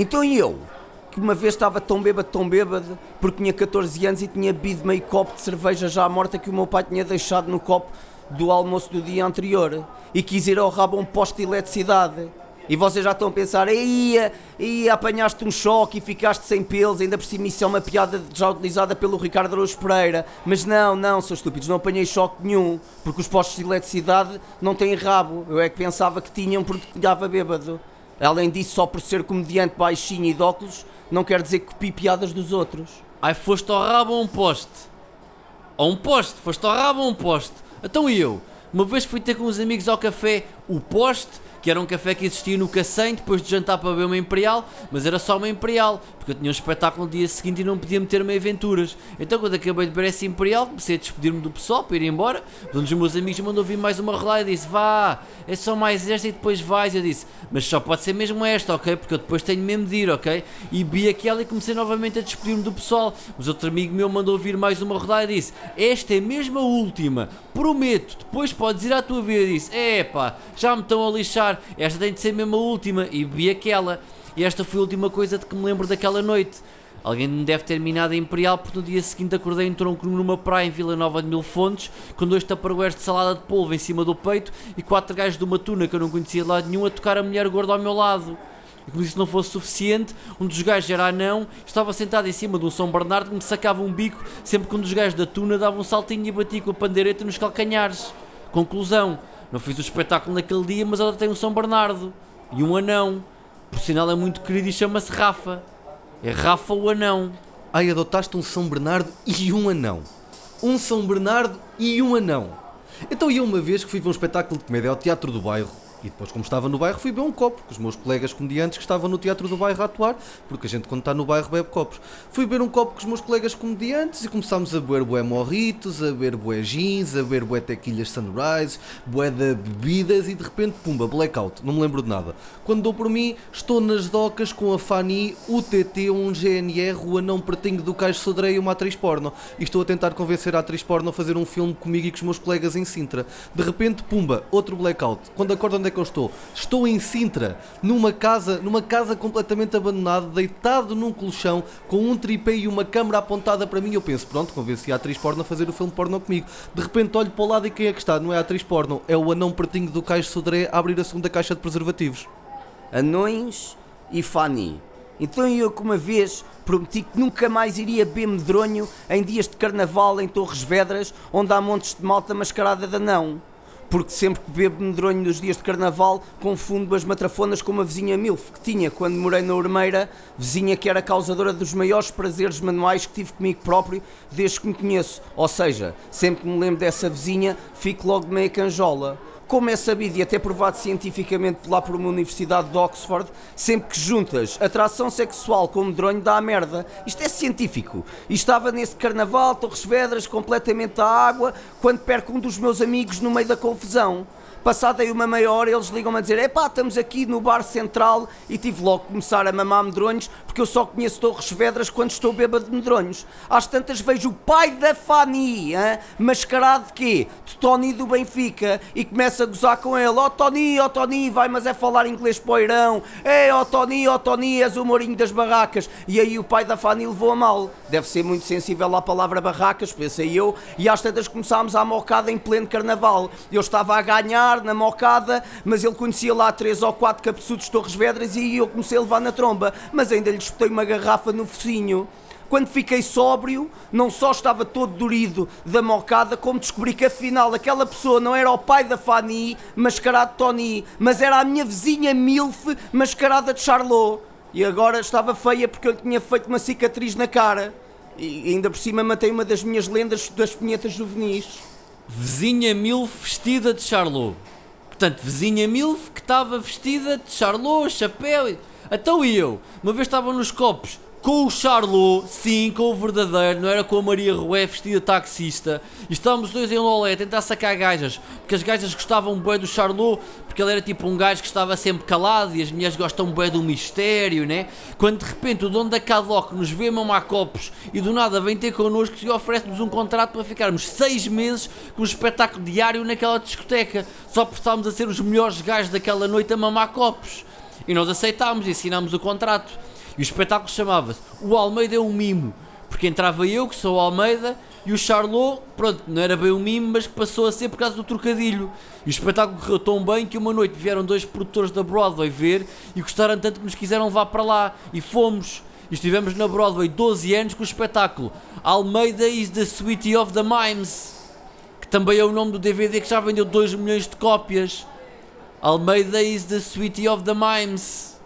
Então eu? Que uma vez estava tão bêbado, tão bêbado, porque tinha 14 anos e tinha bebido meio copo de cerveja já morta que o meu pai tinha deixado no copo do almoço do dia anterior e quis ir ao rabo um posto de eletricidade. E vocês já estão a pensar, ia, ia, apanhaste um choque e ficaste sem pelos, ainda por cima isso é uma piada já utilizada pelo Ricardo Araújo Pereira. Mas não, não, seus estúpidos, não apanhei choque nenhum, porque os postos de eletricidade não têm rabo. Eu é que pensava que tinham porque estava bêbado. Além disso, só por ser comediante baixinho e de óculos, não quer dizer que copie piadas dos outros. Ai, foste ao rabo a um poste. A um poste, foste ao rabo a um poste. Então e eu? Uma vez fui ter com uns amigos ao café O Poste que era um café que existia no Cacém, depois de jantar para beber uma Imperial, mas era só uma Imperial, porque eu tinha um espetáculo no dia seguinte e não podia meter-me aventuras. Então, quando acabei de beber essa Imperial, comecei a despedir-me do pessoal para ir embora. Um dos meus amigos mandou vir mais uma relada e disse: Vá, é só mais esta e depois vais. Eu disse: Mas só pode ser mesmo esta, ok? Porque eu depois tenho mesmo de ir, ok? E vi aquela e comecei novamente a despedir-me do pessoal. Mas outro amigo meu mandou vir mais uma relada e disse: Esta é mesmo a última, prometo, depois podes ir à tua vida. Eu disse: pá, já me estão a lixar esta tem de ser mesmo a última, e bebi aquela. E esta foi a última coisa de que me lembro daquela noite. Alguém me deve ter minado a Imperial porque no dia seguinte acordei em tronco numa praia em Vila Nova de Mil Fontes com dois taparoeiros de salada de polvo em cima do peito e quatro gajos de uma tuna que eu não conhecia de lado nenhum a tocar a mulher gorda ao meu lado. E como se não fosse suficiente, um dos gajos era anão, estava sentado em cima de um São Bernardo que me sacava um bico sempre que um dos gajos da tuna dava um saltinho e batia com a pandeireta nos calcanhares. Conclusão, não fiz o espetáculo naquele dia, mas ela tem um São Bernardo e um anão. Por sinal é muito querido e chama-se Rafa. É Rafa o anão. Ai, adotaste um São Bernardo e um anão. Um São Bernardo e um anão. Então eu uma vez que fui ver um espetáculo de comédia ao Teatro do Bairro e depois, como estava no bairro, fui beber um copo com os meus colegas comediantes que estavam no teatro do bairro a atuar, porque a gente, quando está no bairro, bebe copos. Fui beber um copo com os meus colegas comediantes e começámos a beber bué morritos, a beber bué jeans, a beber bué tequilhas sunrise, bué de bebidas e de repente, pumba, blackout, não me lembro de nada. Quando dou por mim, estou nas docas com a Fanny, o TT, um GNR, o anão pertinho do Caixo Sodré e uma atriz porno. E estou a tentar convencer a atriz porno a fazer um filme comigo e com os meus colegas em Sintra. De repente, pumba, outro blackout. Quando acordo onde é que eu estou? Estou em Sintra, numa casa, numa casa completamente abandonada, deitado num colchão, com um tripé e uma câmera apontada para mim. Eu penso, pronto, convenci a atriz porno a fazer o filme porno comigo. De repente olho para o lado e quem é que está? Não é a atriz porno, é o anão pertinho do Caixo Sodré a abrir a segunda caixa de preservativos. Anões e Fanny. Então eu que uma vez prometi que nunca mais iria beber medronho em dias de carnaval em Torres Vedras, onde há montes de malta mascarada de anão porque sempre que bebo medronho nos dias de carnaval confundo as matrafonas com uma vizinha milf que tinha quando morei na Ormeira, vizinha que era causadora dos maiores prazeres manuais que tive comigo próprio desde que me conheço. Ou seja, sempre que me lembro dessa vizinha, fico logo meio canjola como é sabido e até provado cientificamente lá por uma universidade de Oxford, sempre que juntas atração sexual com medronho dá merda. Isto é científico. E estava nesse carnaval, Torres Vedras, completamente à água, quando perco um dos meus amigos no meio da confusão. Passada aí uma meia hora, eles ligam-me a dizer: Epá, estamos aqui no bar central e tive logo que começar a mamar medronhos porque eu só conheço Torres Vedras quando estou bêbado de medronhos. Às tantas vejo o pai da Fanny, hein? mascarado de quê? De Tony do Benfica e começa a gozar com ele: Ó oh, Tony, ó oh, Tony, vai, mas é falar inglês poeirão. É, ó oh, Tony, ó Tony, és o Mourinho das barracas. E aí o pai da Fanny levou a mal. Deve ser muito sensível à palavra barracas, pensei eu. E às tantas começámos a mocada em pleno carnaval. Eu estava a ganhar na mocada, mas ele conhecia lá três ou quatro cabeçudos Torres Vedras e eu comecei a levar na tromba, mas ainda lhe espetei uma garrafa no focinho. Quando fiquei sóbrio, não só estava todo dorido da mocada, como descobri que afinal aquela pessoa não era o pai da Fanny, mascarado de Tony, mas era a minha vizinha Milf, mascarada de Charlot. E agora estava feia porque eu tinha feito uma cicatriz na cara. E ainda por cima matei uma das minhas lendas das punhetas juvenis. Vizinha Milf vestida de Charlot. Portanto, vizinha Milf que estava vestida de Charlot, chapéu. Então e eu? Uma vez estava nos copos com o Charlot, sim, com o verdadeiro, não era com a Maria Rué vestida taxista. E estávamos dois em Lolé a tentar sacar gajas, porque as gajas gostavam bem do Charlot, porque ele era tipo um gajo que estava sempre calado e as mulheres gostam bem do mistério, né? Quando de repente o dono da Cadlock nos vê mamar copos e do nada vem ter connosco e oferece-nos um contrato para ficarmos seis meses com um espetáculo diário naquela discoteca, só por estarmos a ser os melhores gajos daquela noite a mamar copos. E nós aceitámos e assinámos o contrato. E o espetáculo chamava-se O Almeida é um Mimo. Porque entrava eu, que sou o Almeida, e o Charlot, pronto, não era bem um mimo, mas passou a ser por causa do trocadilho. E o espetáculo correu tão bem que uma noite vieram dois produtores da Broadway ver e gostaram tanto que nos quiseram levar para lá. E fomos. E estivemos na Broadway 12 anos com o espetáculo Almeida is the Sweetie of the Mimes, que também é o nome do DVD que já vendeu 2 milhões de cópias. Almeida is the Sweetie of the Mimes.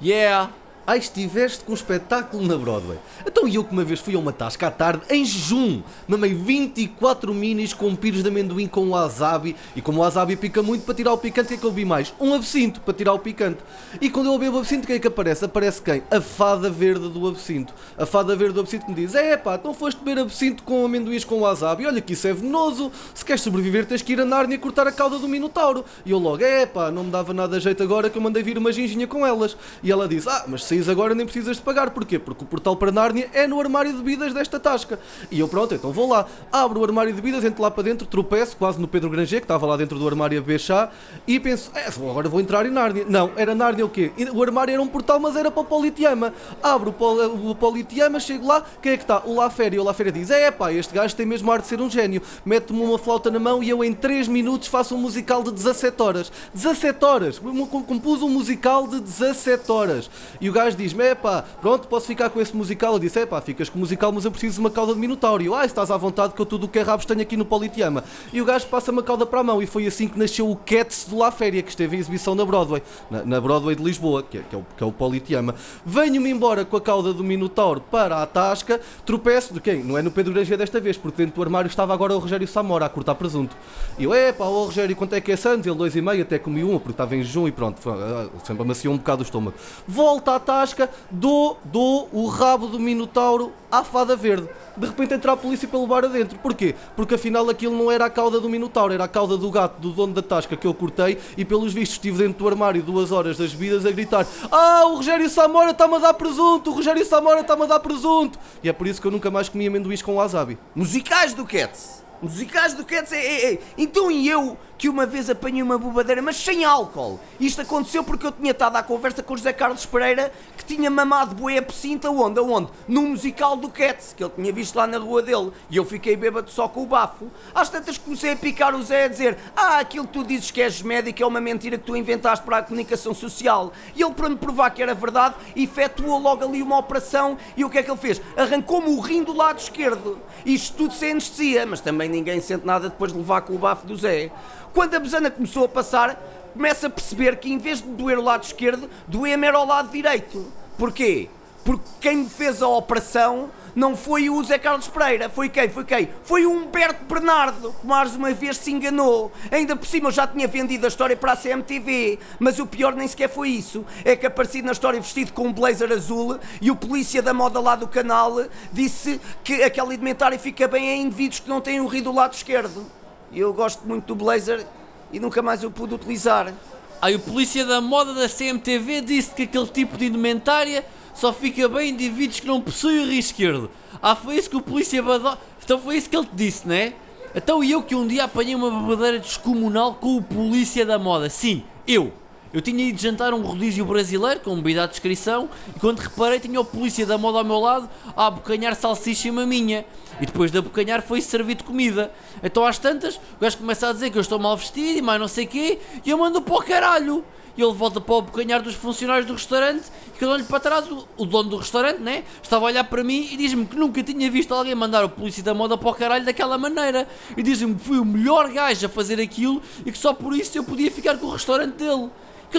Yeah. Ai, estiveste com um espetáculo na Broadway. Então eu que uma vez fui a uma tasca à tarde, em jejum, mamei 24 minis com pires de amendoim com wasabi, e como o wasabi pica muito, para tirar o picante, o que é que eu vi mais? Um absinto, para tirar o picante. E quando eu bebo absinto, quem é que aparece? Aparece quem? A fada verde do absinto. A fada verde do absinto me diz, é pá, então foste beber absinto com amendoins com wasabi, olha que isso é venenoso, se queres sobreviver tens que ir a Nárnia cortar a cauda do Minotauro. E eu logo, é pá, não me dava nada jeito agora que eu mandei vir uma ginginha com elas. E ela diz, ah, mas saís agora nem precisas de pagar. Porquê? Porque o portal para Nárnia é no armário de bebidas desta tasca. E eu, pronto, então vou lá. Abro o armário de bebidas, entro lá para dentro, tropeço quase no Pedro Granger, que estava lá dentro do armário a chá, e penso, é, agora vou entrar em Nárnia. Não, era Nárnia o quê? O armário era um portal, mas era para o Politeama. Abro o, pol, o Politeama, chego lá, quem é que está? O Laféria. O Laféria diz, é pá, este gajo tem mesmo ar de ser um gênio. Mete-me uma flauta na mão e eu em 3 minutos faço um musical de 17 horas. 17 horas! Compus um musical de 17 horas. E o gajo diz-me, é pá, pronto, posso ficar com esse musical. Eu disse, é pá, ficas com o musical, mas eu preciso de uma cauda de Minotauro. Ah, estás à vontade que eu tudo o que é rabos tenho aqui no Politeama. E o gajo passa uma cauda para a mão. E foi assim que nasceu o Cats do La Féria, que esteve em exibição na Broadway, na, na Broadway de Lisboa, que é, que é, o, que é o Politeama. Venho-me embora com a cauda do Minotauro para a tasca, tropeço de quem? Não é no Pedro Granger desta vez, porque dentro do armário estava agora o Rogério Samora a cortar presunto. E eu, é pá, o Rogério, quanto é que é Santos? Ele, dois e meio, até comi um, porque estava em jejum e pronto, ah, sempre amaciou um bocado o estômago. Volta à tasca, dou, dou o rabo do Minotauro à fada verde. De repente entra a polícia para levar adentro. Porquê? Porque afinal aquilo não era a cauda do Minotauro, era a cauda do gato do dono da tasca que eu cortei e pelos vistos estive dentro do armário duas horas das bebidas a gritar Ah, o Rogério Samora está-me a dar presunto! O Rogério Samora está-me a dar presunto! E é por isso que eu nunca mais comi amendoins com wasabi. Musicais do Cats. Musicais do Cats é, é, é. Então e eu que uma vez apanhei uma bobadeira, mas sem álcool. Isto aconteceu porque eu tinha estado à conversa com o José Carlos Pereira, que tinha mamado boé absinta onde? Aonde? No musical do Cats, que ele tinha visto lá na rua dele. E eu fiquei bêbado só com o bafo. Às tantas comecei a picar o Zé a dizer Ah, aquilo que tu dizes que és médico é uma mentira que tu inventaste para a comunicação social. E ele, para me provar que era verdade, efetuou logo ali uma operação e o que é que ele fez? Arrancou-me o rim do lado esquerdo. Isto tudo sem anestesia, mas também ninguém sente nada depois de levar com o bafo do Zé. Quando a besana começou a passar, começa a perceber que em vez de doer o lado esquerdo, doer-me era o lado direito. Porquê? Porque quem me fez a operação não foi o Zé Carlos Pereira, foi quem? Foi quem? Foi o Humberto Bernardo, que mais uma vez se enganou. Ainda por cima eu já tinha vendido a história para a CMTV, mas o pior nem sequer foi isso. É que apareci na história vestido com um blazer azul e o polícia da moda lá do canal disse que aquela alimentária fica bem a indivíduos que não têm o rio do lado esquerdo. E eu gosto muito do blazer e nunca mais o pude utilizar. Aí o polícia da moda da CMTV disse que aquele tipo de indumentária só fica bem em indivíduos que não possuem o rio esquerdo. Ah, foi isso que o polícia badó... Então foi isso que ele te disse, né? Então eu que um dia apanhei uma babadeira descomunal com o polícia da moda. Sim, eu. Eu tinha ido jantar um rodízio brasileiro com bebida à descrição e quando reparei tinha o polícia da moda ao meu lado a abocanhar salsicha e maminha. E depois de abocanhar foi servido comida. Então às tantas o gajo começa a dizer que eu estou mal vestido e mais não sei quê e eu mando para o caralho. E ele volta para o abocanhar dos funcionários do restaurante e quando olho para trás o, o dono do restaurante né, estava a olhar para mim e diz-me que nunca tinha visto alguém mandar o polícia da moda para o caralho daquela maneira. E diz-me que fui o melhor gajo a fazer aquilo e que só por isso eu podia ficar com o restaurante dele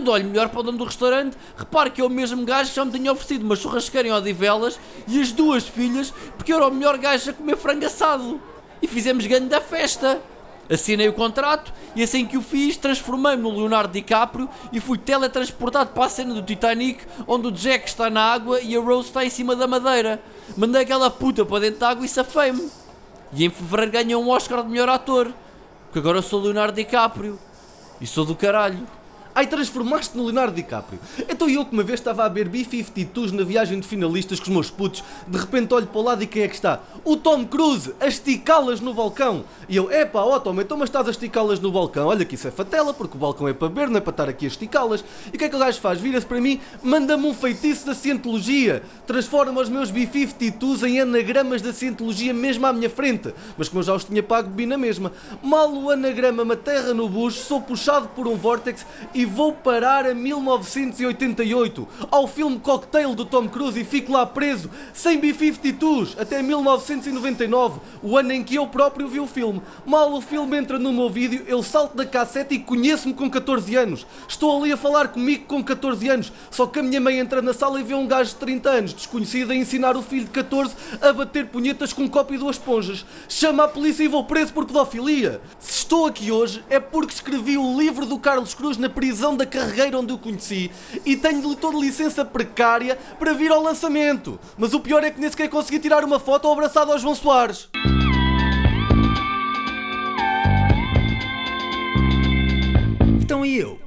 que olho melhor para o dono do restaurante, repare que é o mesmo gajo que já me tinha oferecido uma churrasqueira em Odivelas e as duas filhas, porque eu era o melhor gajo a comer frango assado. E fizemos ganho da festa. Assinei o contrato e assim que o fiz, transformei-me no Leonardo DiCaprio e fui teletransportado para a cena do Titanic, onde o Jack está na água e a Rose está em cima da madeira. Mandei aquela puta para dentro da água e safei-me. E em fevereiro ganhei um Oscar de melhor ator, porque agora sou Leonardo DiCaprio e sou do caralho. Ai, transformaste no Leonardo DiCaprio. Então eu que uma vez estava a ver B-52s na viagem de finalistas com os meus putos, de repente olho para o lado e quem é que está? O Tom Cruise, a esticá-las no balcão. E eu, epá, ó Tom, então mas estás a esticá-las no balcão. Olha que isso é fatela, porque o balcão é para ver, não é para estar aqui a esticá-las. E o que é que o gajo faz? Vira-se para mim, manda-me um feitiço da cientologia. Transforma os meus B-52s em anagramas da cientologia mesmo à minha frente. Mas como eu já os tinha pago, bebi na mesma. Mal o anagrama me aterra no bucho, sou puxado por um vórtex e vou parar a 1988, ao filme Cocktail do Tom Cruise e fico lá preso, sem B-52s, até 1999, o ano em que eu próprio vi o filme. Mal o filme entra no meu vídeo, eu salto da cassete e conheço-me com 14 anos. Estou ali a falar comigo com 14 anos, só que a minha mãe entra na sala e vê um gajo de 30 anos, desconhecido, a ensinar o filho de 14 a bater punhetas com um copo e duas esponjas. Chama a polícia e vou preso por pedofilia. Se estou aqui hoje é porque escrevi o livro do Carlos Cruz na prisão da carregueira onde o conheci e tenho-lhe toda licença precária para vir ao lançamento. Mas o pior é que nem sequer consegui tirar uma foto abraçado ao João Soares. Então e eu?